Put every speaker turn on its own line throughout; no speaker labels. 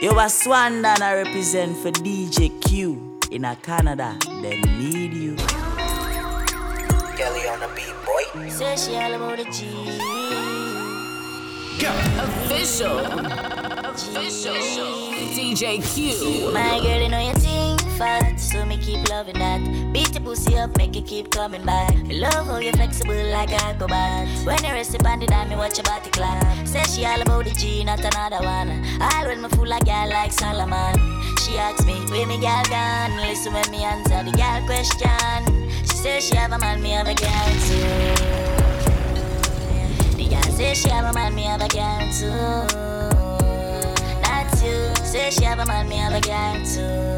You a Swandan I represent for DJ Q in a Canada. They need you.
Kelly on the beat, boy.
Say she all about the G.
Official. Official. DJ Q.
My girl, you know you think fat, so me keep loving that. Beat your pussy up, make it keep coming back. Love how you flexible like a cobalt. When you rest upon the dime, me watch your body clap. Say she all about the G, not another one. All when me fool a girl like Solomon. She asks me, where me girl gone? Listen when me answer the girl question. She say she have a man, me have a girl too. The girl say she have a man, me have a girl too. Not you. Say she have a man, me have a girl too.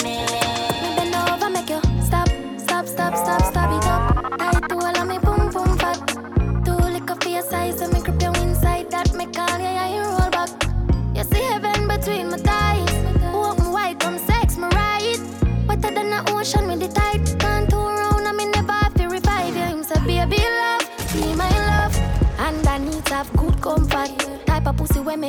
Me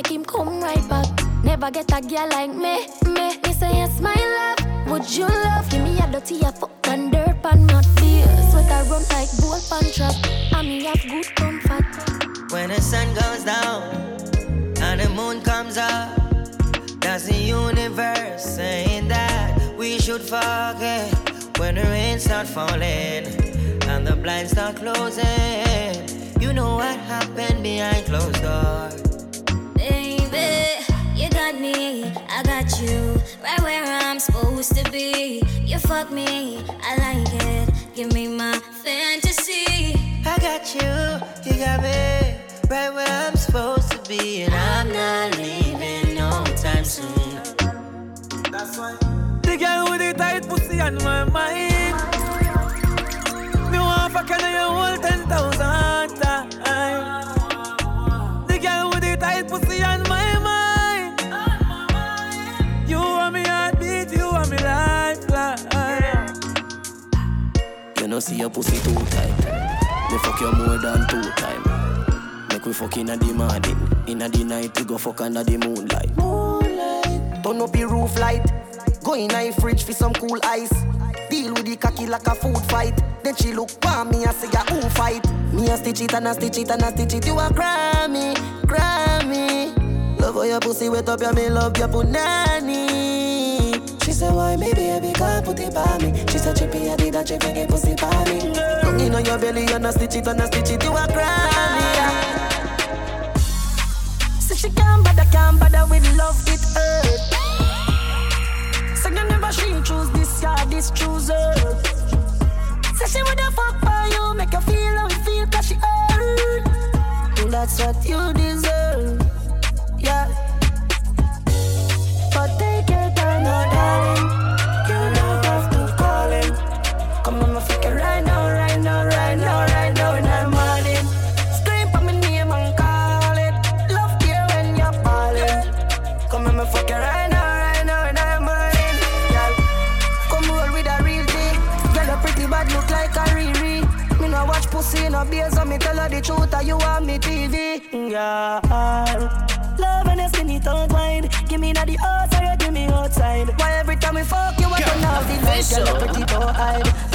make him come right back. Never get a girl like me, me. Me say yes, my love. Would you love? Give me a dirty a fuck and dirt pan not beer. I run like bull pan trap. And me have good comfort.
When the sun goes down and the moon comes up, that's the universe saying that we should forget when the rain start falling and the blinds start closing. You know what happened behind closed doors.
Baby, got me, I got you, right where I'm supposed to be. You fuck me, I like it. Give me my fantasy.
I got you, you got me right where I'm supposed to be, and I'm not leaving no time soon. That's why.
The girl with the tight pussy on my mind. Me want fuck her you hold ten thousand
Know see your pussy too tight. Me fuck you more than two time. Make we fuck inna the morning, inna the night we go fuck under the moonlight. Moonlight. Turn up your roof light. Go in a fridge for some cool ice. Deal with the cocky like a food fight. Then she look for me and say who fight. Me a stitch it and a stitch it and a stitch it. You a Grammy, Grammy. Love how your pussy wet up, yeah me love your punani. She say why me baby can't put it by me. She said chippy I did a chip and get pussy by me. Tongue in on your belly and a stitch it and a stitch it. You a Grammy. Say she can't bother, can't bother with love it hurt. Say you never she choose this guy, this chooser. Say she woulda fuck for you, make you feel how it feel 'cause she hurt. That's what you deserve, you pretty don't hide.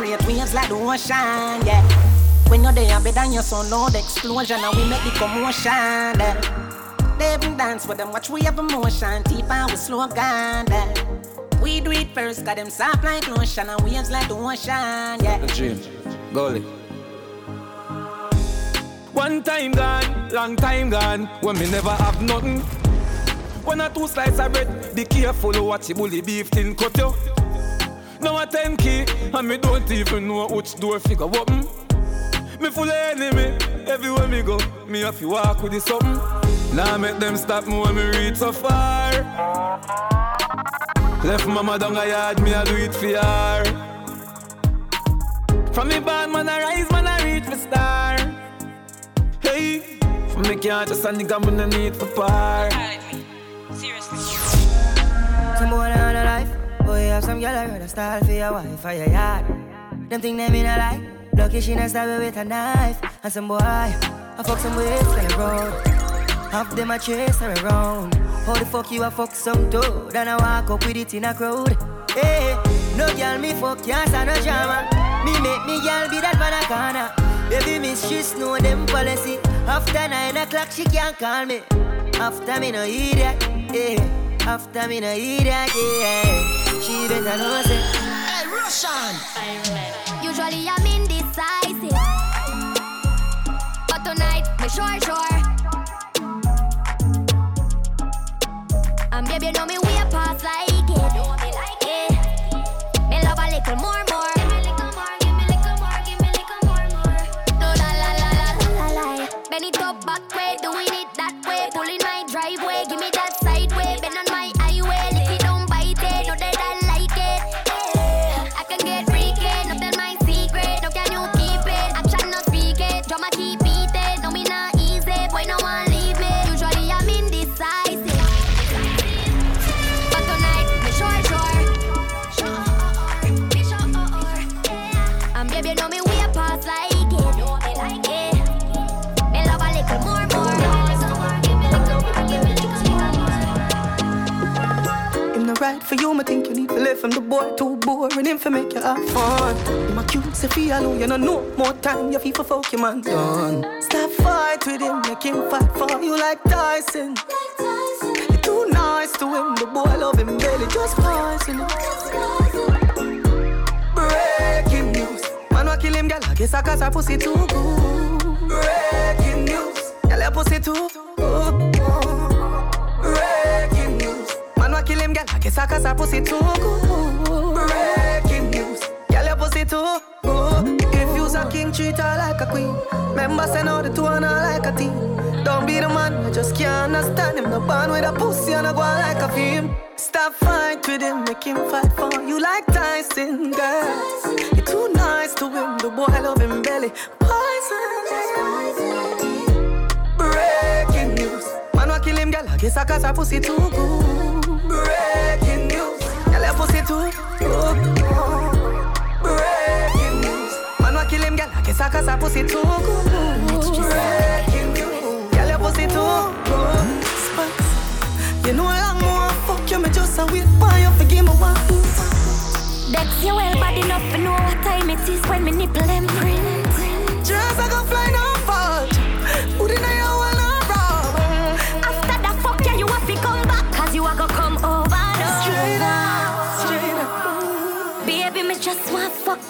Like the ocean, yeah. When you're there, better than your son, loud explosion, and we make the commotion, yeah. They even dance with them, watch we have emotion, deep and we slow down, yeah. We do it first, got them soft like lotion, and waves like the ocean, yeah.
The dream, goalie. One time gone, long time gone, when me never have nothing. One or two slices of bread, be careful what you bully beef thin cut you. Now a 10 key, and me don't even know which door figure open. Me full of enemy, everywhere me go, me have to walk with this something. Now make them stop me when me reach so far. Left mama down a yard, me a do it for her. From me band, man, I rise, man, I reach for star. Hey, from me can't just a nigga, man, I need for par.
Some boy have some girl I rather style for your wife or your yard. Them think them in a lie. Lucky she not stab with a knife. And some boy, I fuck some ways on the road. Half them a chase her around. How the fuck you a fuck some toad? And I walk up with it in a crowd. Hey, no girl me fuck, can't no drama. Me make me girl be that banana. Baby miss, she know them policy. After nine o'clock, she can't call me. After me no idiot, yeah. After me no idiot, yeah. She better know say. Hey, Russian.
Usually I'm indecisive. But tonight, me sure, sure. And baby, you know me way past like
from the boy too boring him for make you have fun. Him a cute, say feel alone, you know no more time, you feel for fuck your man done. Stop fight with him, make him fight for you like Tyson. tyson You too nice to him, the boy love him belly, just poison him. Breaking news, man wa kill him, girl, I guess I cause her pussy too good. Breaking news, girl, your pussy too I guess I cause her pussy too good. Breaking news. Girl, your pussy too good. If you's a king, treat her like a queen. Members say no, the two are not like a team. Don't be the man, I just can't understand him. No band with a pussy and I go like a film. Stop fight with him, make him fight for you like Tyson, girl. You're too nice to him, the boy love him belly. Poison. Breaking news. Man wa kill him, girl. I guess I cause her pussy too good. Breaking news. Pussy too. Breaking news. Man kill him, girl. I guess I cause pussy too good. Breaking news. Pussy too good. You know I long more fuck you, me just a wait for you. Forgive me one.
Dex you well bad enough to know what time it is when me nipple them print.
Just I go fly no fault. Put in a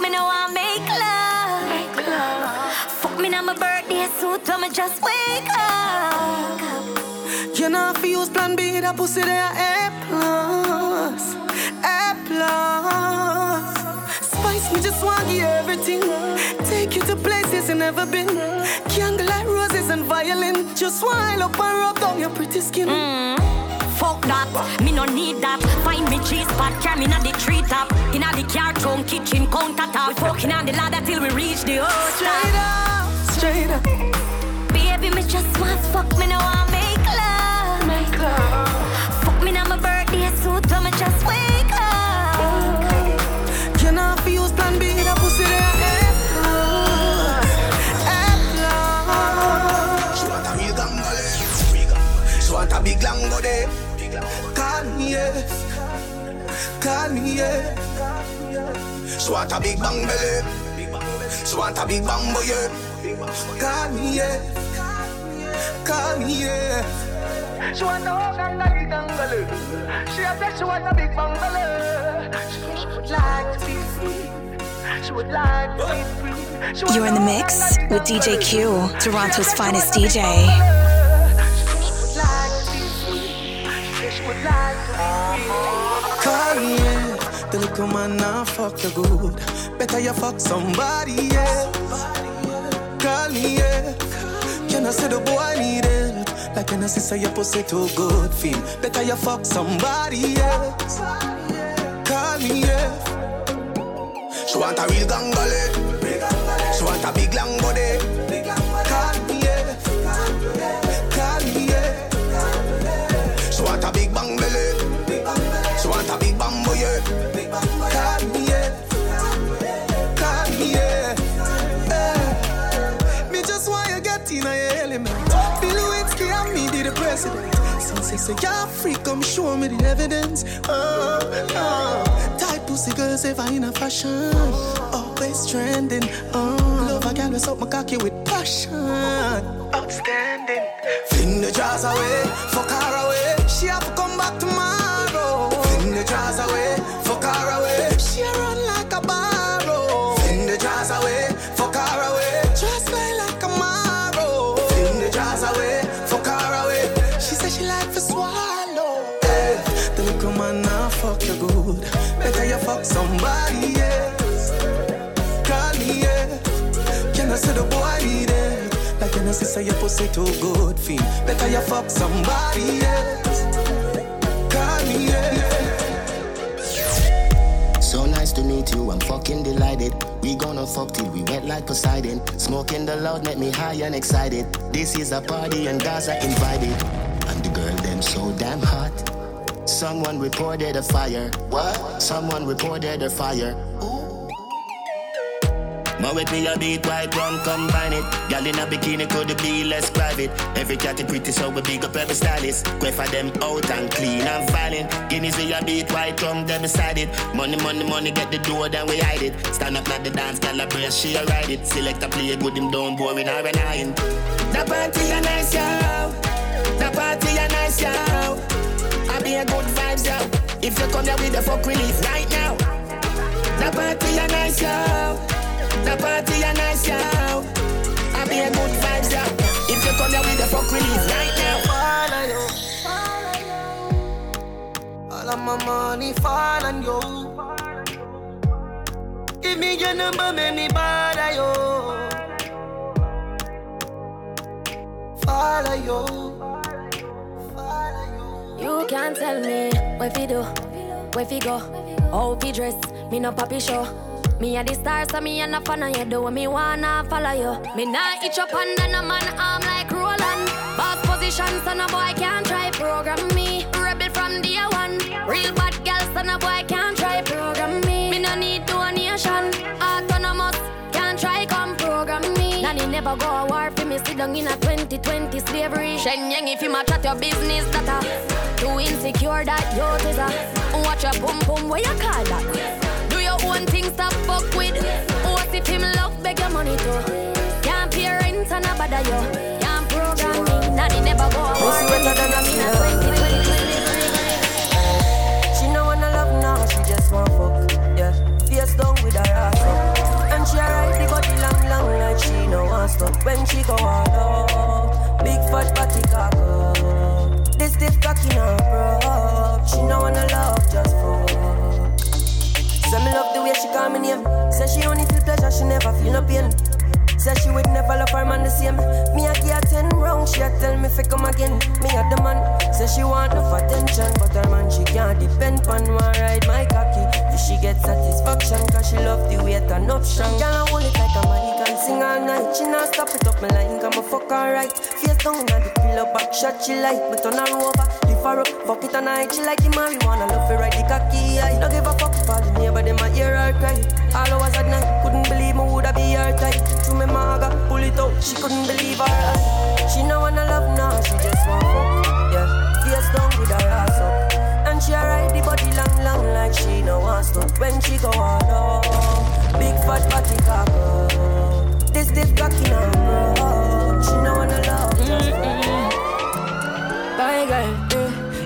me, no want make love. Make love. Fuck me now my birthday suit, so me just wake up.
You know if you use plan B, that pussy there A plus, A plus. Spice me just want you everything. Take you to places you never been. Candlelight roses and violin. Just wind up and rub down your pretty skin. Mm.
Fuck that, me no need that. Find me cheese spot, carry me na the tree top. Inna the car trunk, kitchen countertop. We fucking on the ladder till we reach the house
Straight up, straight up.
Baby, me just want fuck me, no want make love.
Make love.
Fuck me now my birthday suit, so me just wake
call me yes.
She want a big bang belly. She want a big bamboo, yeah. Call me, yeah. Call me, yeah.
She want a hug and a big bungalow. She a say she want a big bungalow. She would like to be free. She would like to be free.
You're in the mix
hug and a
with DJ Q. Toronto's
She a say
finest
she want a
DJ.
The little man now fuck you good. Better you fuck somebody, else. Call me, yeah. Can I say the boy need help? Like when I say your pussy too good, feel. Better you fuck somebody, else. Call me, yeah. She want a real gangale. She want a big long body. Say you're free, come show me the evidence. Oh, oh. Tight pussy girls ever in a fashion. Always trending. Oh, love a girl with up my cocky with passion. Outstanding. Fling the jars away, fuck her away. She have to come back tomorrow. I say your pussy too good, feel. Better you fuck somebody else. Call me, yeah.
So nice to meet you, I'm fucking delighted. We gonna fuck till we wet like Poseidon. Smoking the loud make me high and excited. This is a party and guys are invited. And the girl them so damn hot. Someone reported a fire. What? Someone reported a fire. Ma with me a beat white rum combine it. Girl in a bikini could be less private. Every cat is pretty so we big up every stylist. Quay for them out and clean and violent. Guineas we a beat white rum them beside it. Money money money get the door then we hide it. Stand up at the dance girl a brace she a ride it. Select a play good him down boring or an iron The party a nice yo. The party a nice yo. I be a good vibes yo. If you come here with the fuck relief right now. The party a nice yo the party a nice, yo. I be a good vibes, yo. If you come here with the fuck relief right now.
All of my money fall on you. Give me your number, make me bother you. Follow you.
You can't tell me where fi do, where fi go, how fi dress. Me no papi show. Me a the star, so me a no fan of you. Do what me wanna follow you. Me nah itch up under no man arm like Roland. Boss position, so no boy can't try program me. Rebel from day one. Real bad girl, so no boy can't try program me. Me no need donation. Autonomous, can't try come program me. Nanny never go a war for me. Sit down in a 2020 slavery. Shen Yang if you match at your business, that a too insecure that you is a watch your boom boom. Where you call that? Bother you. Can't program me. Nanny never go a war.
Pussy wetter than a
Me in a
mirror.
2020 slavery.
She no wanna love now, she just want fuck. Yeah, face down with her ass up. And she a ride the body long, long like she no want stop. When she go all up, big fat body cock up. This stiff cock in her bro. She no wanna love, just fuck. Say me love the way she call me name. Say she only feel pleasure, she never feel no pain. Say she would never love her man the same. Me a give her ten round, she a tell me fi come again. Me a the man. Say she want enough attention, but her man she can't depend on one ride my cocky. If she get satisfaction, cause she love the way it an option. Girl I hold it like a man, can sing all night. She not stop it up me line, come a fuck alright. Face down on the pillow, back shot she like, me turn her over. Her up, fuck it and night. She like the marijuana, love her ride the cocky. I don't give a fuck for the neighbor, them a hear her cry. All hours at night, couldn't believe me woulda be her tight. To me maga, pull it out, she couldn't believe her eyes. She no wanna love now, she just want fuck. Yeah, face down with her ass up. And she ride the body long, long like she no want stop. When she go all up, oh, big
fat body cock up. This stiff cocky now, bro. She know wanna love. Mm-mm. My girl.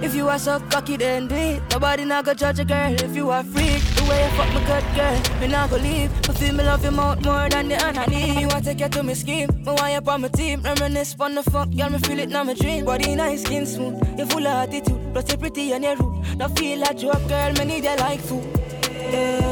If you are so cocky, then do it. Nobody not go judge a girl if you are freak. The way you fuck my good girl, me not go leave. But feel me love your mouth more than the honey. You want take you to me scheme. Me want you on my team. Reminisce on the fuck, girl. Me feel it now my dream. Body nice, skin smooth. You full of attitude, plus you pretty and you rude. Now feel like joke, girl. Me need you like food. Yeah.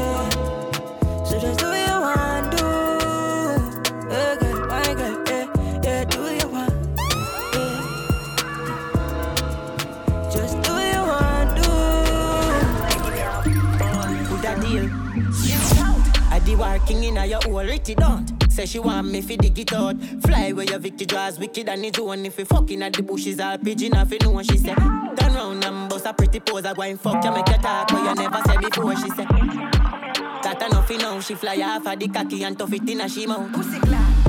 Working in a your hole, Richie don't. Say she want me fi dig it out. Fly where your Vicky draws wicked and it's one if you fucking at the bushes all pigeon off you know what she say. Turn round and bust a pretty pose, I go and fuck you make you talk but you never say before she say. That enough you know she fly off of the cocky and tough it in a she mouth. Pussy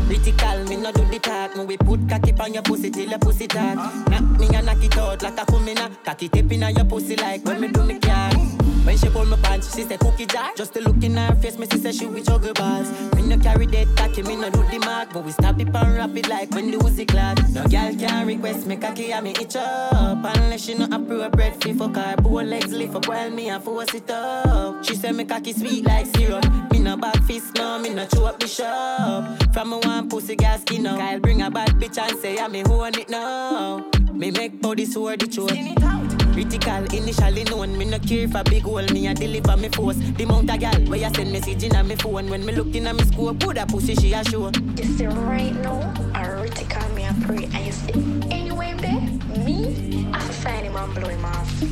Critical, me no do the talk. Me we put cocky on your pussy till your pussy talk. Knock me and knock it out like a kumina. Cocky tip in your pussy like when me do me car. When she pull my pants, she say cookie jar. Just to look in her face, me she she with juggle balls. Me no carry that cocky, me no do the mark, but we stop it and wrap it like when the Uzi clad. No girl can request me cocky, and me itch up unless she no appropriate fi fuck her. Both legs lift up while me a force it up. She say me cocky sweet like syrup. Me no back fist, no, me no chew up the shop. From me one pussy gas skin up. Kyle bring a bad bitch and say I me own it now. Me make body sword the truth. Critical, initially known, me no care for big hole, me a deliver me force. The mount a gal, where you send message in a me phone. When me look in at me scope, put a pussy she a show.
You see right now, I already call me a pray, and you see anywhere there, me, I find him and blow him off.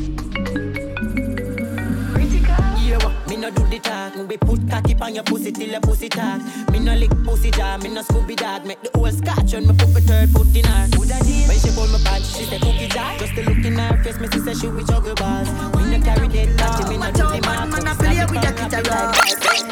Me the talk, me we put cocky on your pussy till your pussy talk. Me no lick pussy jaw, me no Scooby dog, make the whole scotch when me put my third foot in her. Would I deal? When she pull my pants, she say cookie jar. Just to look in her face, me she say she with juggle balls. Me no carry that cocky, me no do the mark.
Man, I play with your guitar,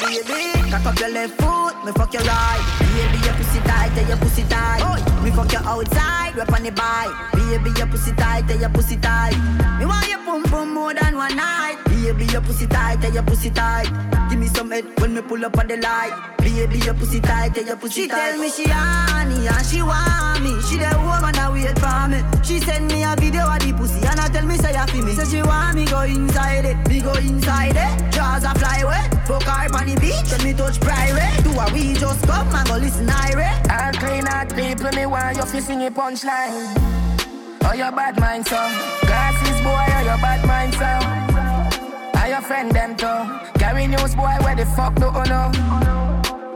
baby. Cock up your left foot, me fuck your right. Baby, your pussy tight, tell your pussy tight. Oh, me fuck your outside, rep on the bike. Baby, your pussy tight, tell your pussy tight. Me want your pum pum more than one night. Baby, your pussy tight, tell your pussy tight. Give me some head when me pull up on the light. Baby, your pussy tight, tell your pussy she tight. She tell me she honey and she want me. She the woman that wait for me. She send me a video of the pussy and I tell me say you feel me. Say she want me go inside it, me go inside it. Jaws a fly away, fuck her on the beach, let me touch private. Do a we just come and go listen irate.
All clean out people, me want you to sing a punchline. Oh, your bad mind, so Glasses, boy, oh, your bad mind, so Are your friend, them, too Carry news, boy, where the fuck do you know?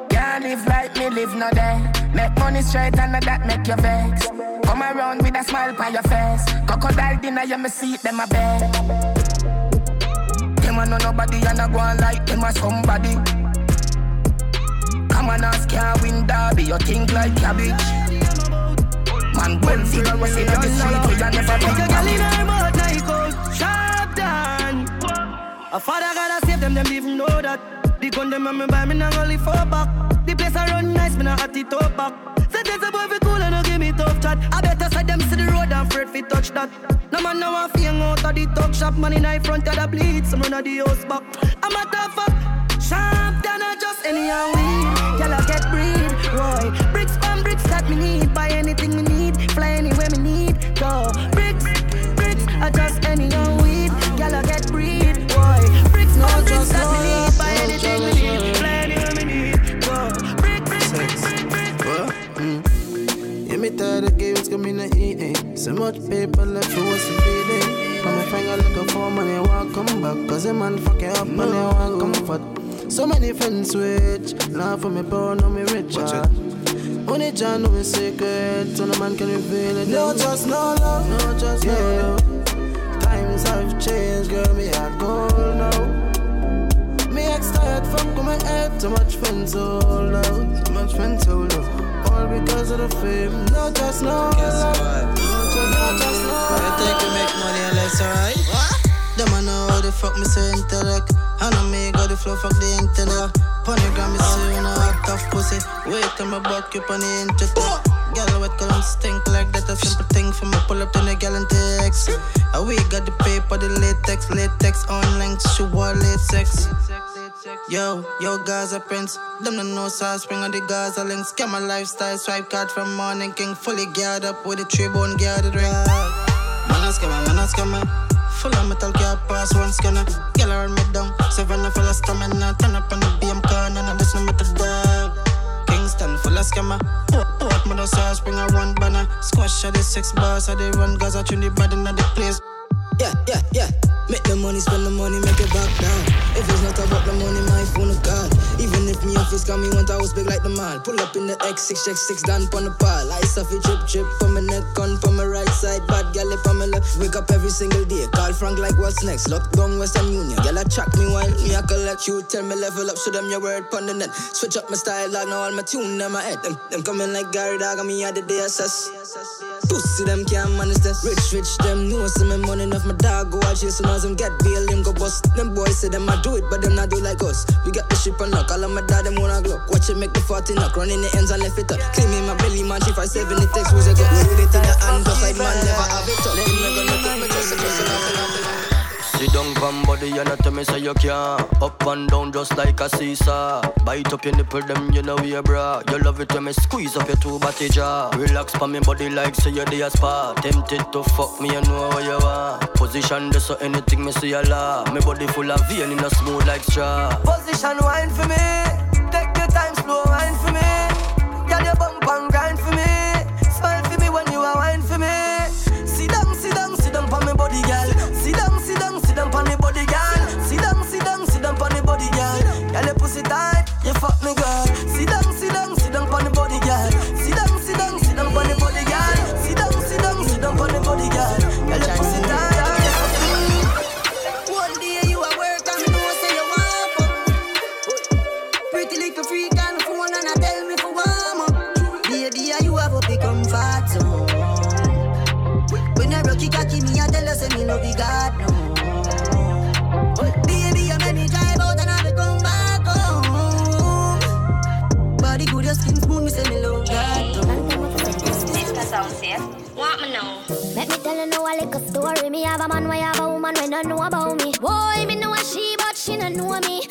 Can't live like me, live no day Make money straight and that make you vex Come around with a smile on your face Crocodile dinner, you me see them a bed Them a know nobody and a go on like them a somebody On, ask can't win derby, you think like cabbage Man, well, figure what's in the street, we a never
Take a
be
girl in her mouth like out, sharp down. A father gotta save them, them even know that. The gun them and me buy me now only four back. The place I run nice, me not at the top back. Say there's a boy fi cool and no give me tough chat. I better side them see the road and afraid fi touch that. No man now a fing out of the talk shop, man in the front of the bleed, some run of the house back. I'm a tough fuck, sharp down or just any and weed. I get breed, Roy. Bricks from bricks that me need, buy anything me need, fly anywhere me need. Go bricks, bricks, I just any and weed. I get breed, Roy. Bricks from bricks that me need, buy anything me need, fly anywhere me need. Go brick, brick, brick, brick, brick.
What? Mm. Yeah, me tired of games coming to eating. So much paper left for what's feeding. Come and find a looking for money, won't come back. Cause a man fuck it up, money won't comfort. So many friends switch. Laugh for me, poor, know me rich. ah. Only John know me secret, so no man can reveal it. No just no love, no trust, no love. Times have changed, girl, me heart cold now. Me ex tired from coming head, too much friends hold out, too much friends hold out. All because of the fame, no trust, no love. No trust, no trust, no
I think we make money and life's alright. Them I know how the fuck me so intellect. And I may got the flow fuck the internet. Pony grammy soon, I act off pussy. Wait till my buck you on the internet. Girl with column stink like that, a er simple thing for me. Pull up to the gal text. And we got the paper, the latex, latex, online, she wore latex. Yo, yo, Gaza Prince. Them no no sauce, spring on the Gaza links. Get my lifestyle, swipe card from morning king. Fully geared up with the three bone geared drink. Man, I'm scamming, man, I'm scamming. Full of metal car pass one scanner. Girl hold me down. Savannah full of stamina. Turn up on the BM corner. Now this no matter dog. Kingston full of scammer. Oh, oh, oh! mother sauce. Bring a one banner. Squash at the six bars. I they run guys. I tune the bad in the place.
Yeah, yeah, yeah. Make the money, spend the money, make it back down. If it's not about the money, my phone a gone. Even if me office got me one house big like the man. Pull up in the X6, X6 down on the pal. I suffer drip, drip from my neck on, from my right side. Bad gal, if I'm left. Wake up every single day. Call Frank like what's next. Lockdown Western Union. Gal, I track me while me I collect you. Tell me level up, show them your word pun the net. Switch up my style, like Now all my tune in my head. Them, them coming like Gary Dog, and me at the DSS. DSS. Pussy them can't manage this. Rich, rich, them know see me money enough. My dog go out chasing us them get bail, them go bust. Them boys say them I do it, but them not do like us. We got the ship and knock, all of my dad them wanna glock. Watch it make the 40 knock, running the ends and left it up. Claiming my belly man, she 5'7, it takes who's a go. Load it in the hand, just like man, never have it up. Them not gonna put me just a close enough.
Sit down, pan body, and tell me say you can't. Up and down just like a seesaw. Bite up your nipple, them you know we bra. You love it when me squeeze up your two body jaw. Relax for me body like say you the spa. Tempted to fuck me, you know where you are. Position this so anything me see a lot. Me body full of vein, in a smooth like straw.
Position wine for me.
know
about me. Boy, me know she, but she not know me.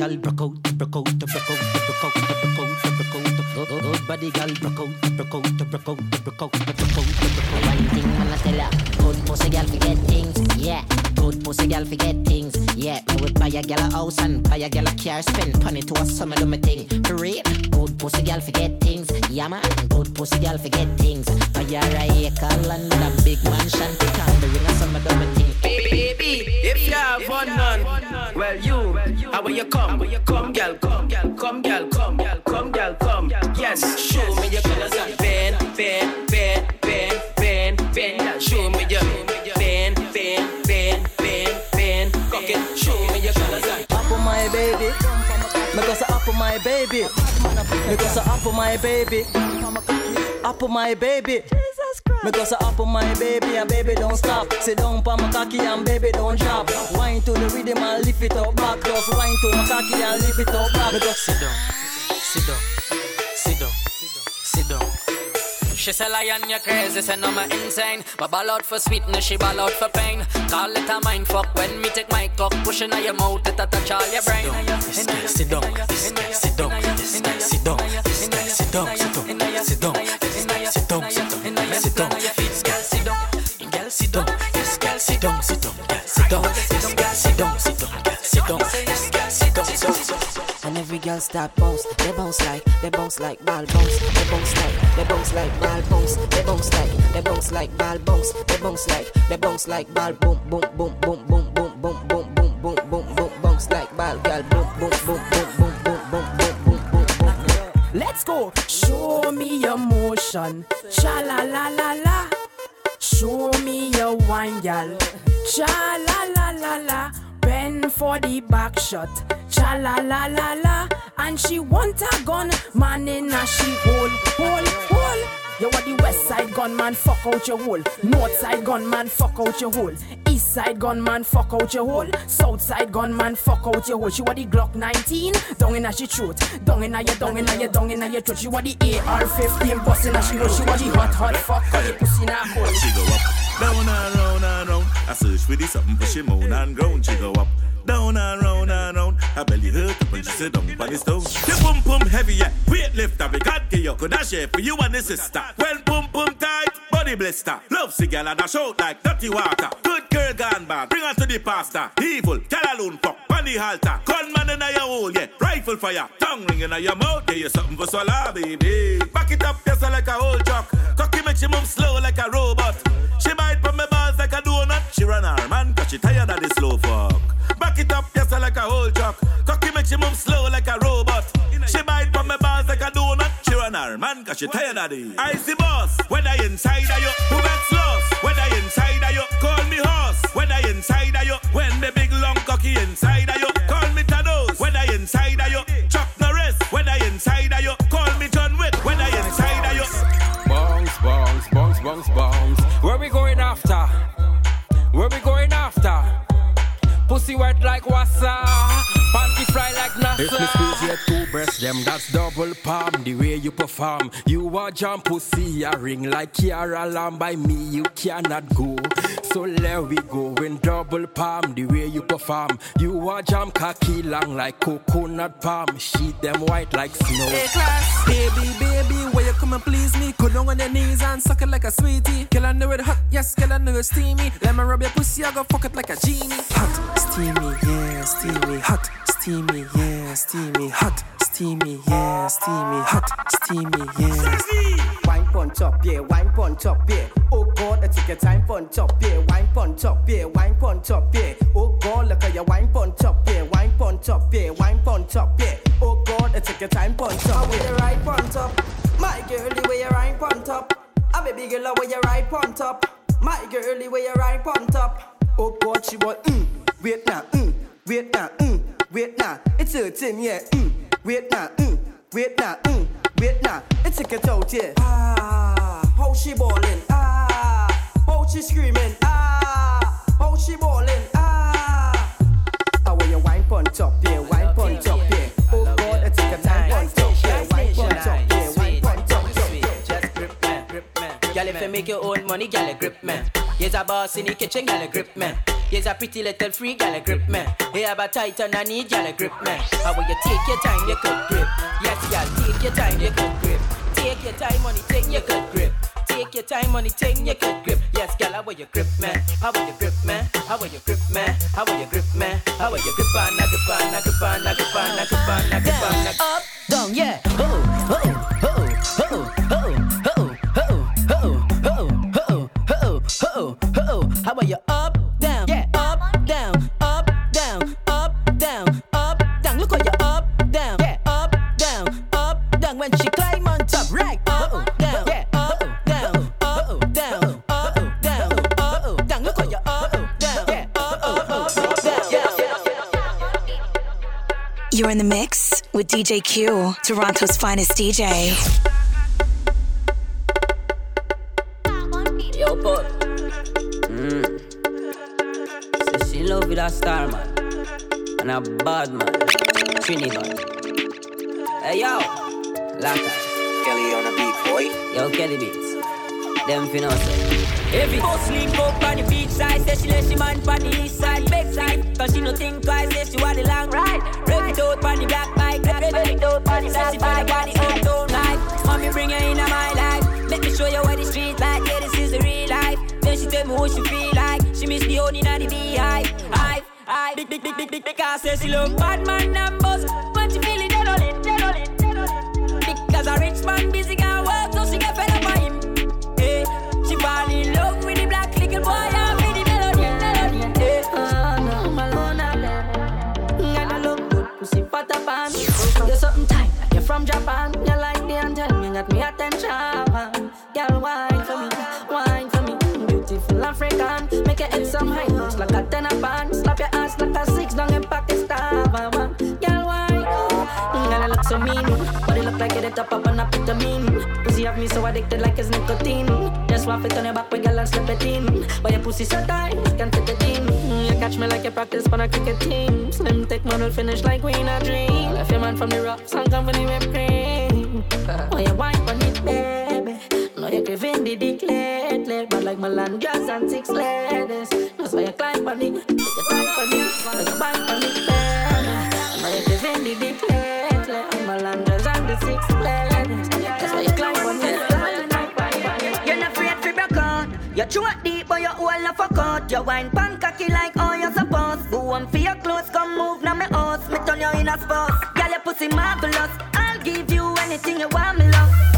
Body broke out, broke out, broke out, broke out, broke out, broke out. Good, body girl, broke out, broke out, broke out, broke out, broke out, broke out.
One thing I'ma tell ya, good pussy girl forget things, yeah. Good pussy girl forget things, yeah. Me would buy a girl a house and buy a girl a car, spend money to a summer do me thing. For real, good pussy girl forget things, yeah man. Good pussy girl forget things. Buy her a acre land with a big mansion, pick on the ring a summer do me thing.
Baby, if you have one none, well you, how will you come? Come, girl, come, girl, come, girl, come, girl, come, girl, come. Yes, show me your colors and bend, bend, bend, bend, bend, bend. Show me your
Because I up on my baby. Because I up on my baby. Up on my baby. Because I up on my baby and baby don't stop. Sit down pa my cocky and baby don't drop. Wine to the rhythm and lift it up back. Just wine to my cocky and lift it up back. Because
sit down, sit down, sit down, sit down. She say lion, you crazy, say no, me insane. But ball out for sweetness, she ball out for pain. Call it a mind fuck when me take my cock, pushing on your mouth, it a touch all your brain. This guy sit down, this guy sit down, this guy sit down, this guy sit down, sit down, sit down, this guy sit down, sit down, sit down. This girl sit down, girl sit down, this girl sit down, sit down, girl sit down, this girl sit down,
every girl start bounce, they bounce like, they bounce like ball bounce, they bounce like, they bounce like ball bounce, they bounce like, they bounce like ball bounce, they bounce like, they bounce like ball boom boom boom boom boom boom boom boom boom boom boom boom bounce like ball girl boom boom boom boom boom boom boom boom boom boom boom.
Let's go. Show me your motion. Cha la la la la. Show me your wine, gal. Cha la la la la. Bend for the back shot. Cha la la la la. And she want a gun. Man in a she hole, hole, hole. You are the west side gunman, fuck out your hole. North side gunman, fuck out your hole. East side gunman, fuck out your hole. South side gunman, fuck out your hole. She want the Glock 19, down in a she throat. Down in a your, down in a your, down in a your throat. She want the AR-15, busting a she hole. She want the hot, hot fuck, cut the pussy in a hole.
She go up, down. I search for the something for she moan and groan. She go up, down and round and round. Her belly hurt up when she sit down on the stone. The boom boom heavy, yeah. Weight lifter, we can't get you. Could I share for you and the sister? When boom boom tight, body blister. Love cigar and I shout like dirty water. Good girl gone bad, bring her to the pastor. Evil, tell alone fuck, on the halter. Gunman in your hole, yeah. Rifle fire, tongue ring in your mouth, yeah. You something for swallow, baby. Back it up, yes, like a whole truck. Cocky make she move slow like a robot. She bite from my balls like a donut. She run her man, cause she tired of the slow fuck. Back it up, yes, like a whole truck. Cocky make she move slow like a robot. She bite from my balls like her man, cause she tired of the icy boss. Whether inside of you, who gets lost? Whether inside of you, call me horse. Whether inside of you, when the big long cocky inside of you, call me Thanos. Whether inside of you, Chuck Norris. Whether inside of you, call me John Wick. Whether inside of you,
Bounce, bounce, bounce, bounce, bounce. Where we going after? Where we going after? Pussy wet like wassa, If me squeeze your two breasts, them that's double palm. The way you perform, you a jump pussy a ring like Kiara Lamb. By me, you cannot go. So there we go in double palm. The way you perform, you a jam cocky long like coconut palm. She them white like snow.
Hey class, baby, baby, where you come and please me? Go down on your knees and suck it like a sweetie. Girl, I know it hot, yes, girl, I know it steamy. Let me rub your pussy, I go fuck it like a genie. Hot, steamy, yeah, steamy. Hot, steamy, yeah, steamy. Hot, steamy, yeah, steamy. Hot, steamy, yeah.
Wine pon top, yeah, wine pon top, yeah. Oh God, let's take your time pon top, yeah, wine pon top, yeah, wine pon top, yeah. Oh God, look at your wine pon top, yeah, wine pon top, yeah, wine pon top, yeah. Oh God, let's take your time pon top.
I with the right pon top, my girl, the way you ride pon top. I baby girl, the way you ride pon top, my girl, the way you ride pon top.
Oh God, she want mm, wait now, mm, wait now, mm, wait now. It's hurting, yeah, mm, wait now, mm, wait now, mm, wait now. It's a get out, yeah.
Ah, how she ballin'? Ah, how she screaming? Ah, how she ballin'? Ah,
how when you wine pon top, yeah, wine pon top, yeah. Oh God, it's a time pon top, yeah, wine pon top, yeah, wine pon top, yeah.
Just grip me, grip me. Girl, if you make your own money, girl, grip me. Yes, a boss in the kitchen, girl, grip me. Yes, a pretty little free, girl, grip me. Hey, have a tight underneath, girl, grip me. How will you take your time, you could grip. Yes, girl, take your time, you could grip. Take your time, money, take your could grip. Take your time, money, take your could grip. Yes, girl, how will you grip me? How will you grip me? How will you grip me? How will you grip me? How will you grip on, grip on, grip on, grip on, grip on, grip on,
Up, down, yeah. Oh, oh, oh,
DJ Q, Toronto's finest DJ.
Yo, put. Mm. Say she love with a star man and a bad man, Trinidad. Hey yo, Lata.
Kelly on a beat, boy.
Yo, Kelly Beats. Them finna say. Every bus link up on the beach side, say she let she man on the big, big, big, big, big, big. I say she love bad man numbers. But she feel it, dead on it, dead on it, dead on it. Because a rich man busy can
on vitamin. Pussy have me so addicted like it's nicotine. Just swap it on your back with girl and slip it in. But your pussy so tight, can't fit it in. You catch me like you practice for a cricket team. Slim thick will finish like we in a dream. Left your man from the rocks and company with cream. Oh, you wine on it, baby. No, you're giving the dick lately. But like Melandras and six ladies. That's why you climb on it. You climb on it. You bang on it, baby. No, you're giving the dick lately. I'm Melandras ladies. That's why you climb on it.
You're not afraid to broke out. You throat deep, but you not fuck out. You wine pan cocky like all you supposed. Go on for your clothes, come move now me house. Me turn you in a spot. Girl, your pussy marvelous. I'll give you anything you want, me love.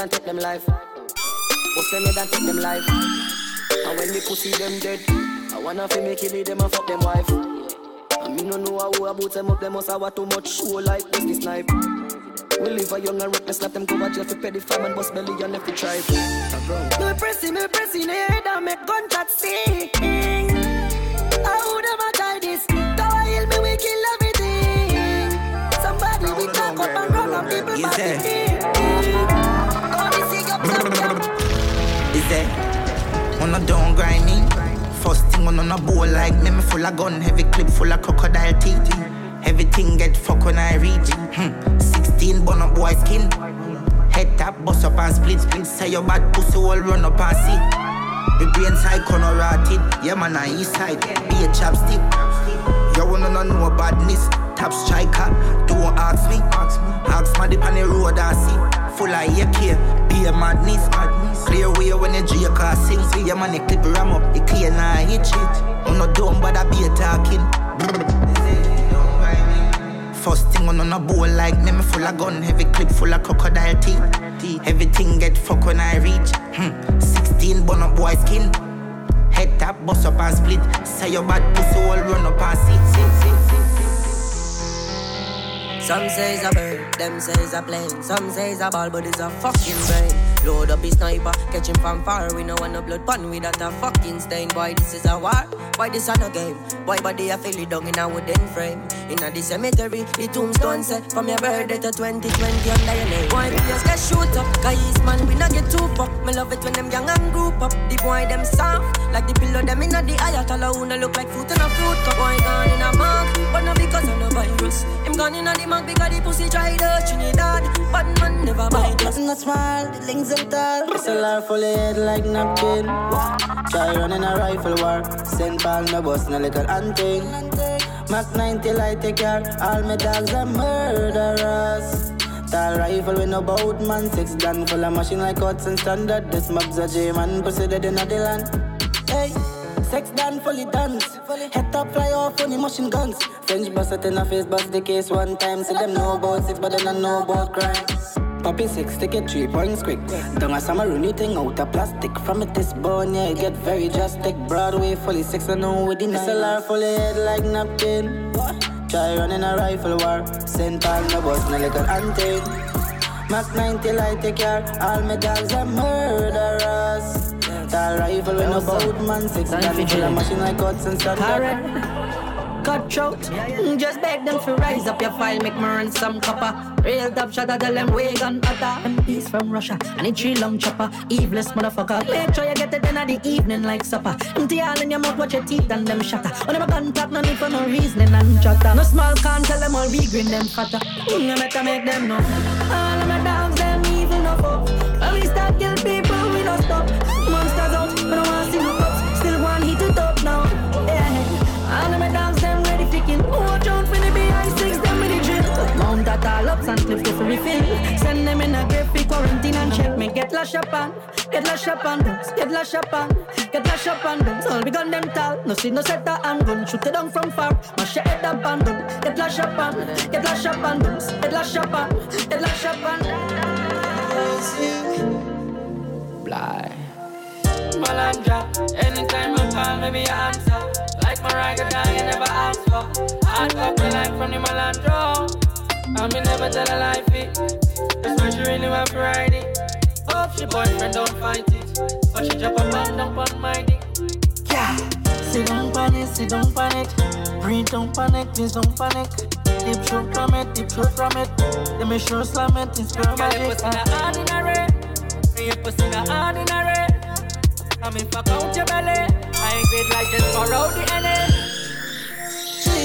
And take them
life. Bust them head and take them life. And when me pussy them dead, I wanna fi me kill them and fuck them wife.
And me no know how about them up, them must have too much show like Wesley Snipe. We live a young and reckless, let them go watch for petty farm and bust belly and left tribe.
Me pressing, me pressing head and make gunshot sting. How them a try this? Tower hill me we kill everything. Somebody we talk up and run and people body.
That? Wanna don't grind me? First thing on a bowl like me, me full of gun, heavy clip full of crocodile teeth. Everything get fuck when I reach. Hmm. 16 bun up boy skin. Head tap, bust up and split, split. Say your bad pussy all run up and see. The brain side corner rotted. Yeah man, I east side. Be a chapstick. You wanna know badness. Top striker. Don't ask me. Ask me dip on the road I see. Full of AK. Be a madness. Clear way when the J car sing. See your the clip ram up. It clear now, hit. I'm not dumb, but I be talking. First thing on on a bowl like me, full of gun, heavy clip full of crocodile teeth. Everything get fuck when I reach. Hmm. 16 bun up boy skin. Head tap, bust up and split. Say your bad pussy all run up and sit, sit, sit.
Some say it's a bird, them say it's a plane. Some say it's a ball, but it's a fucking brain. Load up his sniper, catch him from far. We know want no blood pun without a fucking stain. Boy, this is a war. Why this a no game? Boy, body I feel it down in a wooden frame. In a the cemetery, the tombstone set from your birthday to 2020 under your name. Boy, we just get shoot up. Guys, man, we not get too fuck. Me love it when them young and group up. The boy them soft, like the pillow them in a the. Tell who no look like fruit in a fruit cup. Boy gone in a mug, but not because of no virus. Him gone in a the mug because the pussy tried to Trinidad. But man never bite us.
Not small, the links tall. SLR full head like napkin. Try running a rifle war. Send ball no bus, no little hunting. Mac 90 light take care. All my dogs are murderers. Tall rifle with no boat man. Six gun full of machine like Hudson standard. This mob's a J man. Dead in the land. Hey. Sex done, fully dance. Head top fly off funny machine guns. French bust it in the face, bust the case one time. See them know about six, but they don't know about crime. Poppy six, take it three points quick. Don't a summer new thing out of plastic. From it this bone, yeah, it get very drastic. Broadway fully six, I know with the SLR fully head like napkin. Try running a rifle war. Send all my boss, no little hunting. Mac 90 light take care. All my dogs are murderers. Tall rifle with no boat man. Six gun full of machine like cuts and standard.
Cutthroat, mm, just beg them to rise up your file, make me run some copper. Real top shot, tell them way gun utter. MPs from Russia, and a tree long chopper. Eveless motherfucker, make sure you get it in at the evening like supper. Empty all in your mouth, watch your teeth and them shatter. On them contact, no need for no reasoning and chatter. No small can tell them all be green, them fatter. Mm, I better make them know. All of my dogs, them evil no fuck. When we start kill check me. Get lash up on, get lash up get lash up on, get lash up on them. All we gun them tall, no see no set a handgun. Shoot it down from far, mash your head up on them. Get lash up get lash up on get lash up get lash up on.
Bly. Malandra, anytime you call me, me answer. Like my ragged dog, you never ask for. Hard copy like from the Malandro. And me never tell a lie fit. That's why she really want to Hope boyfriend don't fight it. But she drop a man down on my dick.
Yeah. Sit down on it, sit down on it. Breathe, don't panic, please don't panic. Deep throat from it, deep throat from it. Let me sure slam it, it's girl
Girl, your
magic.
pussy not ordinary. Me your pussy not ordinary. I mean, fuck out your belly. I ain't great like just for out the.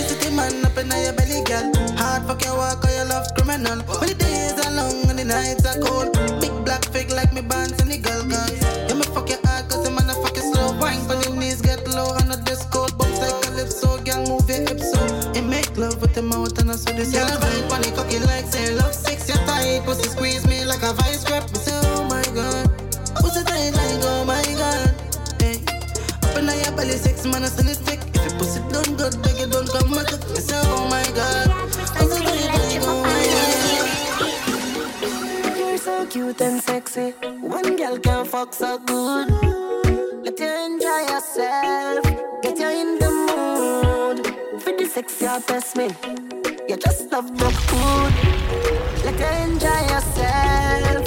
City man up in your belly, girl. Hard fuck your walk or your love criminal. When the days are long and the nights are cold. Black fig like me bands and the girl guys. You me fuck your heart cause the man a fuck you slow. Wine for the knees get low on the disco. Bounce like a so girl move your hips so. It make love with the mouth and I saw this. Girl vibe on the cocky like say love six. You tight pussy squeeze me like a vice grip. Me say oh my god. Pussy tight like oh my god. Hey. Up in your belly six man a send it stick. If your pussy done good, beg you don't come back. Me say oh my god.
Cute and sexy. One girl can fuck so good. Let you enjoy yourself. Get you in the mood. For the sexy best me. You just love broke food. Let you enjoy yourself.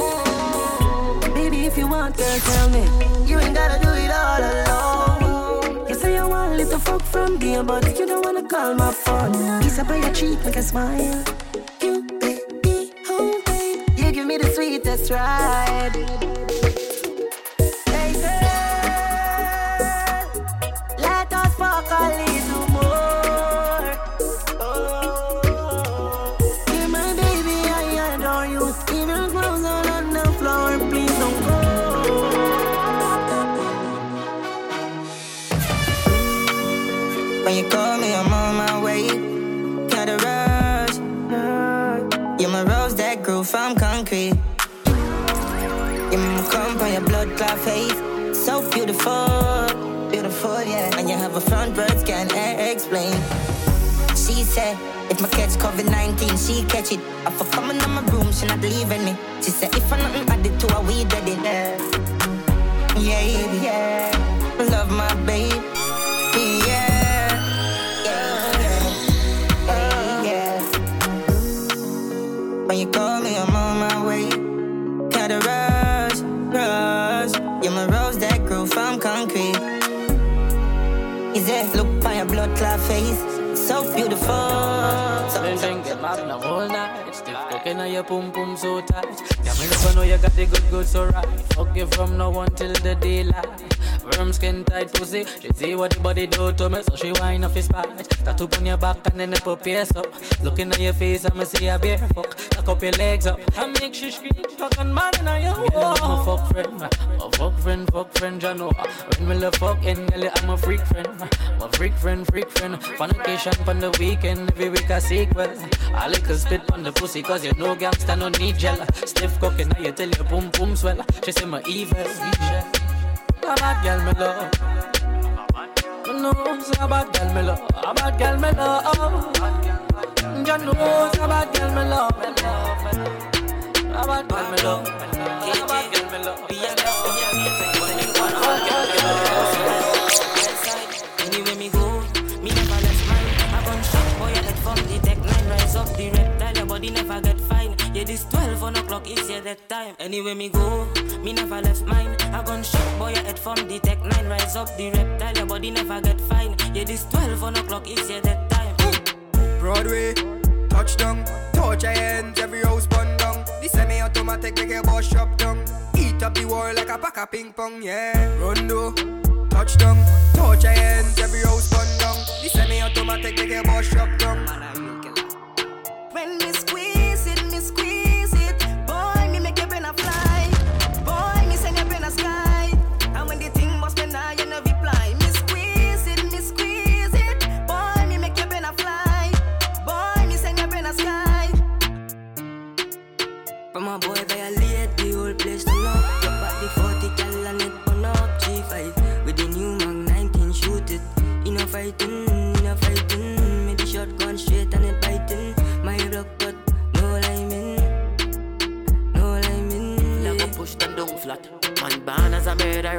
Ooh. Baby, if you want, girl, tell me. You ain't gotta do it all alone. You say you want a little fuck from me, but you don't wanna call my phone. Kiss up on your cheek, make a smile. Sweetest ride.
Beautiful, beautiful, yeah. And you have a front bird can eh, explain. She said, if my catch COVID 19, she catch it. I coming on my room, she not leaving me. She said, if I nothing added to her, we dead it. Yeah, yeah, love my baby. yeah. Love my babe. When you call by your blood clot face? So beautiful. So,
Been drinking Magnum all night. Stiff cooking on your pum pum so tight. Yeah, me never know you got the good good so right. Fuck you from now until the daylight. Firm skin tight pussy. She see what the body do to me, so she whine off his spine. Tattoo on your back and then the pierce up. Looking at your face, I'ma see a bear fuck. Tuck up your legs up. I make she scream, fucking man in your wall. I'm a fuck friend, my fuck friend, fuck friend, know. When we love fucking, girl, I'm a freak friend. I'm freak friend, freak friend. Fornication on the weekend, every week a sequel. I like to spit on the pussy, cause you know gangsta no need gel. Stiff cooking, now you tell your boom boom swell. She say my evil, evil. A bad girl me love. You know it's a bad girl me love. A bad girl me love. You know it's a bad girl me love. A bad girl me love. A bad girl me love.
Anywhere me go, me never left mine. A gunshot boy, I head from the tech nine. Rise up the reptile, your body never get fine. Yeah, this 12 on o'clock it's yeah that time. Anywhere me go, me never left mine. I gone gunshot boy, I head from the tech nine. Rise up the reptile, your body never get fine. Yeah, this 12 on o'clock it's yeah that time.
Broadway, touchdown, touch your hands, every house bun down. The semi-automatic make your boss shop down. Eat up the wall like a pack of ping pong, yeah. Rondo, touchdown, touch your hands, every house bun down. The semi-automatic make your boss shop down.
When me
fighting, in a fighting. Me the shotgun straight and it biting. My block but no liming, no liming.
Like a push them down flat. Man born as a murderer,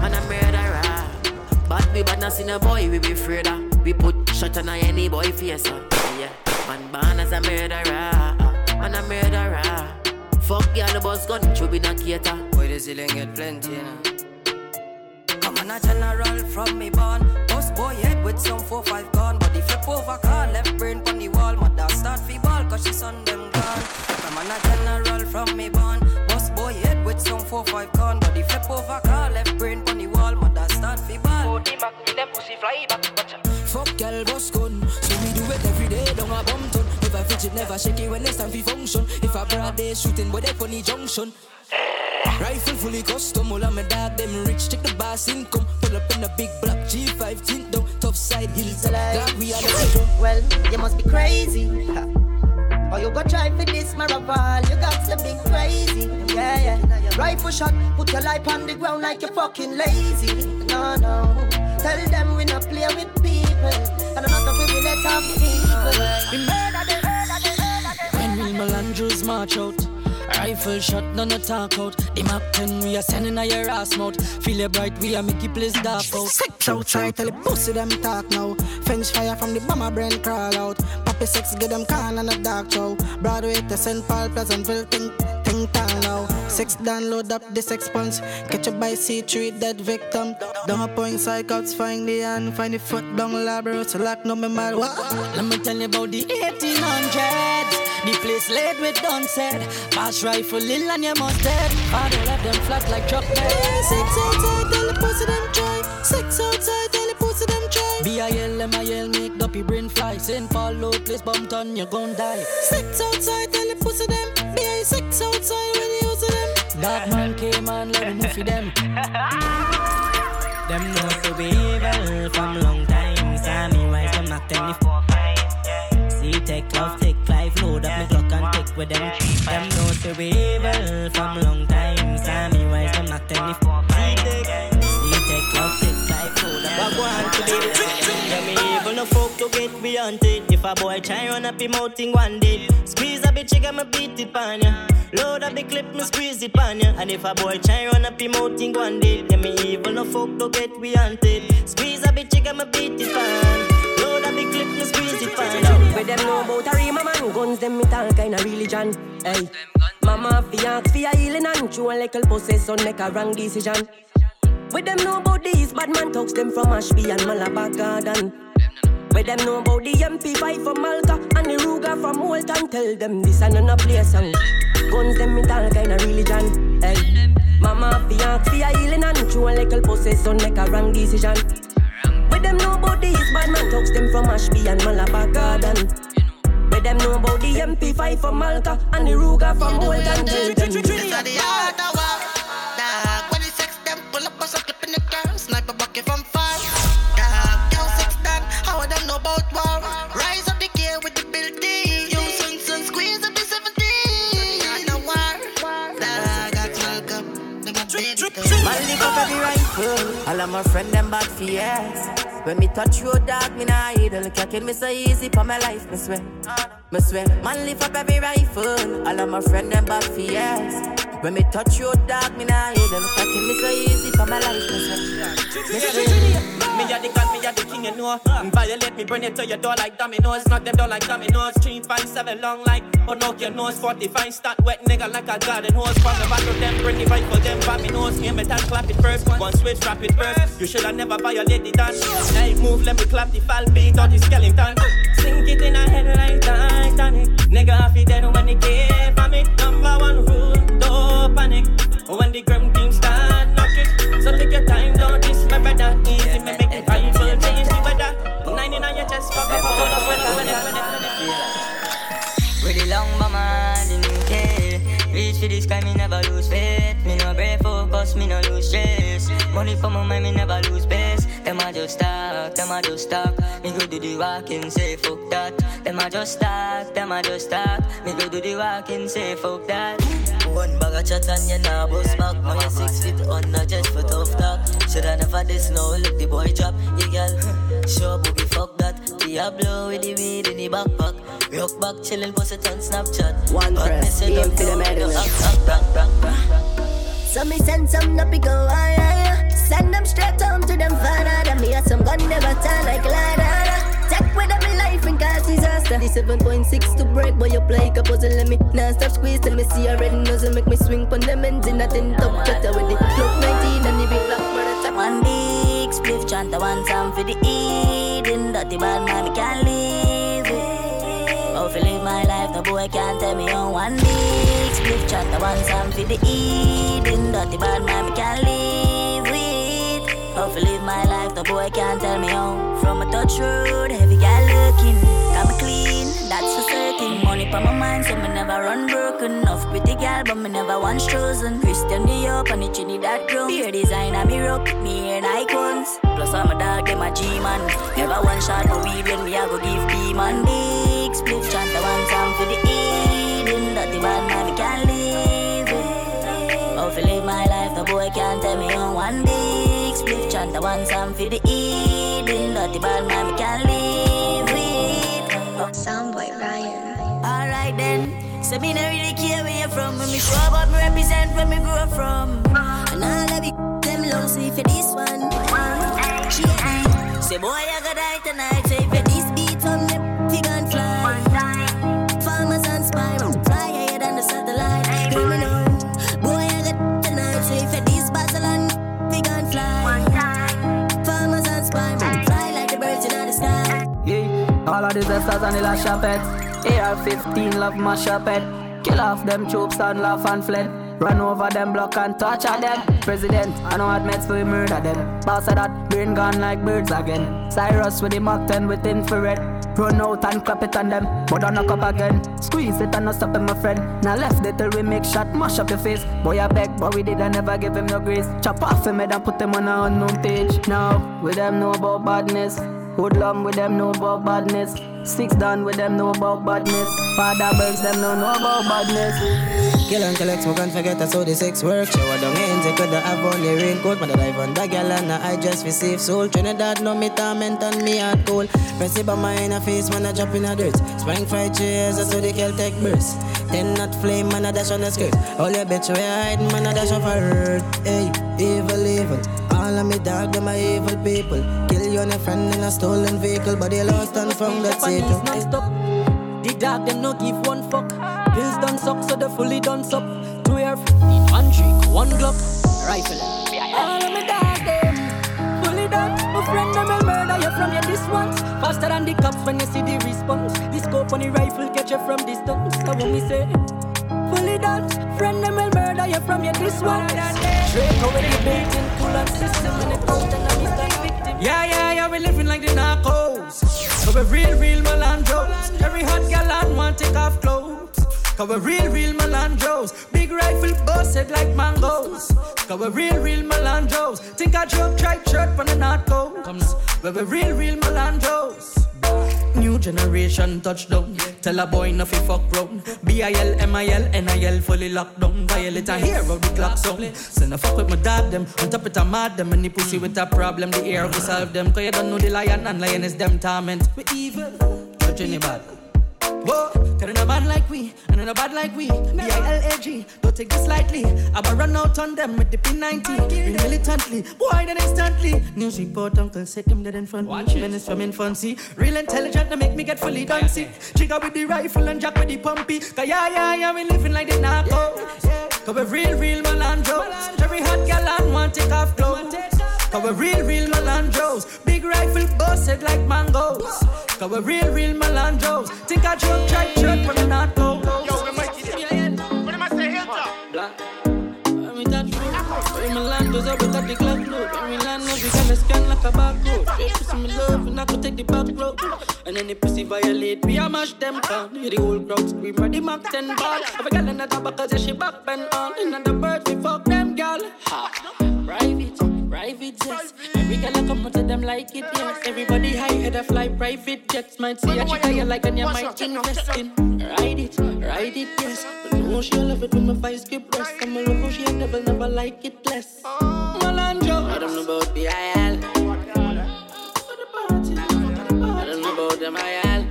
man a murderer. Bad we bad not seen a boy we be afraid of. We put shot on any boy face uh. Yeah, man born as a murderer, man a murderer. Fuck girl the boss gun, should be not cater.
Boy the ceiling get plenty, you know. Come on a general from me born. Boss boy head with some 4-5 gun. Body flip over car, left brain on the wall. Mother start fi ball cause she son them gone. Come on a general from me born. Boss boy head with some 4-5 gun. Body flip over car, left brain on the wall. Mother start fi ball. Body back, me them pussy fly back.
Fuck girl boss gun So we do it every day down a bum ton Never fidget, never shake it when it's time for function If a broad day shooting boy they funny junction eh. Rifle fully custom, all of my dog them rich Check the boss income, pull up in a big black G5 tint down, tough side hills Glad we are the
Well, you must be crazy. Ha. Or you go try for this maraval, you got to be crazy. Yeah, yeah. Rifle shot, put your life on the ground like you're fucking lazy. No, no. Tell them we not play with people. And I'm not gonna be let off people.
We murder them. When Will Melandros march out Rifle shot, none no talk out. The Mac 10 we are sending a your ass mouth. Feel it bright, we are make it place dark out.
Sex outside, tell the pussy them talk now. French fire from the bomber brain crawl out. Poppy sex, get them can on a dark show. Broadway to St. Paul, Pleasantville, think, think town now. Sex download up the sex punch. Catch a by C3, dead victim. Down a point, psychouts, find the hand, find the foot down labro. So lock no me mad. What?
Let me tell you about the 1800s. The place laid with done said. Pass rifle in and you must dead. Father left them flat like truck bed.
Sex outside, tell the pussy them try. Sex outside, tell the pussy them try.
Be a yell, them a yell, make duppy brain fly. Send follow, place bump on, you gon' die.
Sex outside, tell the pussy them. Sex outside when you.
Dark man came and let me for them.
Them know so we evil from long time. Sammy wise, them not tell me See, take love, take life, load up me Glock and take with them. Them know so we evil from long time. Sammy wise, them not me See, take, see, take love, take If a boy try run up him out in one day, squeeze a bitch, I me beat it pan ya. Load up the clip, me squeeze it pan ya. And if a boy try run up him out in one day, them evil no folk to get beyond it. Squeeze a bitch, I me beat it pan. Load up the clip, me squeeze it pan ya.
Where them know about a rima man Guns them with all kind of religion Hey Mama fi ask fi a healing and Chew a little possess son make a wrong decision Where them know about these bad man talks them from Ashby and Malabar Garden Where them know about the MP5 from Malta And the Ruger from Walton. Tell them this and no play song Guns them with all kind of religion. Hey Mama fi ask fi a healing and Chew a little possess son make a wrong decision. Where them know about these bad man talks them from Ashby and Malabar Garden. Where them know about the MP5 from Malta and the Ruger from Bolton. Tell them
pull up, bust a clip in the car. Sniper bucket from far. Dog, girl six done. How would them know about war? Rise up the gear with the building. You son son squeeze up the 17. Art of war. Dog, got welcome. Them a baby.
Man live up every rifle. All of my friend them bad for years. When me touch road dog, me nah idle. Clocking me so easy for my life, me swear. Me swear. Man live up every rifle. All of my friend them bad for years. When me touch road dog, me nah idle. Clocking me so easy for my life, me swear. Me
a the god, me a the king, you know. Mm, violate me, bring it to your door like dominoes. Knock them down like dominoes. Three, five, seven, long like oh, Pinocchio nose. 45, start wet nigga like a garden hose. From the back of them, bring the rifle, them for me nose. Hear me time, clap it first. One switch, drop it first. You shoulda never violate the dance. Hey, move, let me clap the fall beat or the skeleton. Sink it in a head like Titanic. Nigga, half it dead when it came from it. Number one rule, don't panic. When the grim team start knock it. So take your time, don't diss my brother. Easy, me chest, fuck up, hold up, when it, when it, when it.
With the long mama, didn't care. Reach for the sky, me never lose faith. Me no break focus, me no lose stress. Money for my mind, me never lose base. Them a just talk, them a just talk. Me go do the walking, say fuck that. Them a just talk, them a just talk. Me go do the walking, say fuck that. One bag of chat and you nah bust back. Now you six feet under just for tough talk. Shoulda never this now, look the boy drop. Yeah, girl, sure booby fuck that. Diablo with the weed in the backpack. Rock back chillin', post it on Snapchat.
One
But me
press,
say
aim for the medal.
go up, up, up, up, up.
So me send some nappy go ah, higher. Send them straight home to them father. Them me some gun never turn like ladder. With them in life and cause disaster. The 7.6 to break, boy you play a puzzle. Let me now stop squeeze. Me see nozzle. Make me swing them in top with the Glock 19 and the big.
One big spliff chant, I want some for the eating. Dirty bad man, can't live it. Oh, if live my life, the boy can't tell me on one big spliff chant, I want some for the eating. Dirty bad man, can't Oh, live my life, the boy can't tell me on. From a touch road, heavy guy looking, got me clean, that's for certain. Money for my mind, so me never run broken. Enough pretty gal, but me never once chosen. Christian Dior, and the Trinidad grown. Beer design, I me rock, me hair icons. Plus I'm a dog, them a G-man. Never one shot no weed when me I go give B-man. Big split chant, I want some for the eating. That the man, I want some for the eating. The bad man, me can't live it.
Soundboy Ryan.
Alright then, So me not really care where you're from. When me show up, me represent where me grow up from. And all of it, them low, if you this one, She ain't. Say boy, I gotta die tonight. So
all of the zesters and the lash pets. AR-15 love my shepherd. Kill off them troops and laugh and fled. Run over them block and torture them. President, I know admits we murder them. Boss of that, brain gone like birds again. Cyrus with the Mac 10 with infrared. Run out and clap it on them, but don't knock up again. Squeeze it and not stop it, my friend. Now left it till we make shot, mash up your face. Boy, I beg, but we did I never give him no grace. Chop off him head and put him on a unknown page. Now, with them know about badness. Hoodlum with them know about badness. Six down with them know about badness. Father birds them know know about badness.
Kill and collect, smoke and forget that's how the sex work. Shower down ends, I could have only raincoat. Man, I on the gal and I just receive soul. Trinidad know me torment and me heart cold. Press it by my inner face, man, I drop in a dirt. Spring fried chairs, that's how the Celtic burst. Then not flame, man, I dash on the skirt. All your bitch where I hide, man, I dash off a hurt. Hey, evil, evil. All of me dog, them are evil people. Kill you and a friend in a stolen vehicle, but they lost and found that Satan.
The dog, them no give one fuck. Pills done suck, so they fully done suck. Two air, one trick, one Glock, rifle. All of me dog, them fully done. My friend, them will murder you from your distance. Faster than the cops when you see the response. The scope on the rifle catch you from distance. That's what me say. Fully done. Friend, them you from distance. Straight the cool and system, and I'm victim.
Yeah, yeah, yeah, we living like the narcos. So we real, real Melandros. Every hot gal on want take off clothes. Cause we real, real Melandros. Big rifle busted like mangoes. Cause we real, real Melandros. Think I joke, try shirt from the. Come now. But we real, real Melandros. New generation touchdown. Tell a boy nothing fuck round. B-I-L, M-I-L, N-I-L fully locked down. Violate a hero, the clock sound. Send a fuck with my dad them. On top it a mad them. Any pussy with a problem, the air will solve them. Cause you don't know the lion and lion is them torment. We evil, touch any bad. Whoa, tell a bad like we, and a bad like we. B-I-L-A-G, don't take this lightly. I will run out on them with the P90. Real militantly, boy, then instantly. News report, uncle set them dead in front. Watch Menace from infancy. Real intelligent, to make me get fully done sick. Trigger with the rifle and jack with the pumpy. Cause yeah, yeah, yeah, we living like the narco. Cause we real, real Melandros. Every hot gal on want take off clothes. Cause we're real, real Melandros. Big rifle busted like mangoes. Cause we real, real Melandros. Think I joke, try shirt when I not go. Yo, we might get it. What am I saying? Hilltop. Black. I'm in that room. When Melandos up with the Glock load. When we land up, we gonna scan like a barcode. Straight pussy me love, and I could take the back road. And then the pussy violate, we a mash them down. Hear the whole crowd scream, ready Mac 10 ball. Have a girl in the top, cause she back bend on. Another bird, we fuck them, girl. Ha. Private private jets. Every girl I come to them like it, yes. Everybody high head a fly private jets. Might see a chick you like and you might invest in. Ride it, ride it, yes. But no, she love it when my vice get breast. I'm a love how she a never, never like it less. Malandro, I don't know about the IL. I don't know about them IL.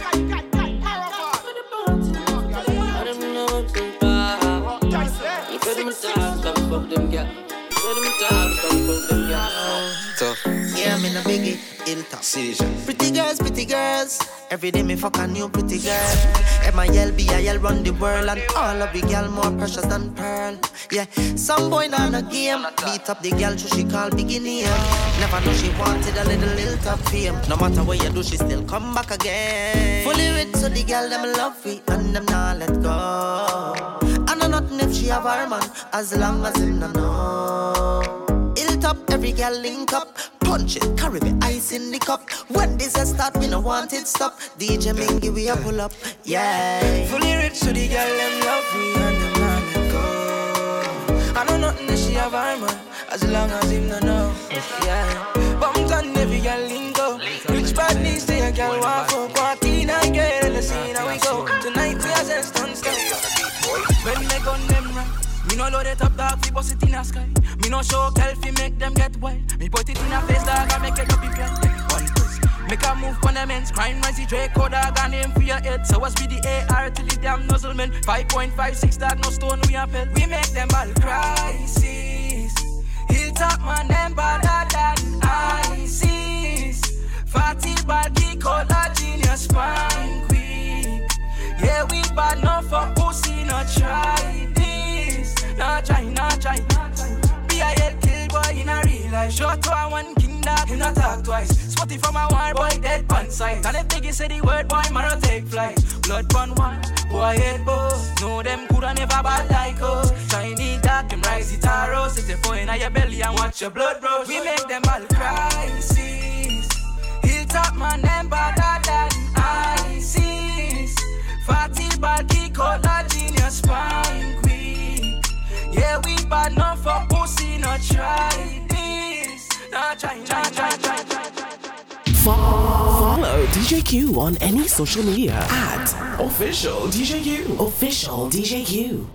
I don't know about them far. You feel them talk, stop fuck them girl.
Yeah, I'm in a biggie, ill top. Pretty girls, pretty girls. Every day me fuck a new pretty girl. M-I-L, B-I-L run the world and all of the girl more precious than pearl. Yeah, some boy not a game. Beat up the girl so she call name. Never know she wanted a little little top fame. No matter what you do, she still come back again. Fully rich so the girl them love me and them not let go. I know nothing if she have her man as long as him no know. Ill top, every girl link up. Punch it, carry the ice in the cup. When this a start, we no want it stop. DJ Mingy, we a pull up, yeah.
Fully rich, so the girl them love me and them not let go. I know nothing that she have her man, as long as him no know. Yeah, bumped on every girl lingo. Rich bad needs say a girl want for party night, girl, let's see how Me no load it up dog, fi bust it in a sky. Me no show girl fi make them get wild. Me put it in a face dog and make it up if you One twist,
Make a move on them men's crime, noisy Drake, code I got name for your head. So what's be the AR to the damn nuzzleman? 5.56 that no stone we have fed. We make them all crisis. Hilltop man, them better than ISIS. Fatty body, color genius, spine queen. Yeah, we bad enough for pussy, not try. Not try, not try. Be a head kill boy in a real life. Short to a one king dog, him not talk twice. Spotty from a war boy, dead pan sight. And if biggie say the word boy, man, take flight. Blood pun one, boy head boss. No them coulda never bad like us. Shiny dark, them rise it arrows. If they fall in your belly and watch your blood rush. We make them all crisis. Hilltop man, them better than ISIS. Fatty body, color genius, spine. Yeah, we bad enough for pussy, not try this. Not try, not try, try, try, try.
Follow DJQ on any social media at official DJQ. Official DJ Q.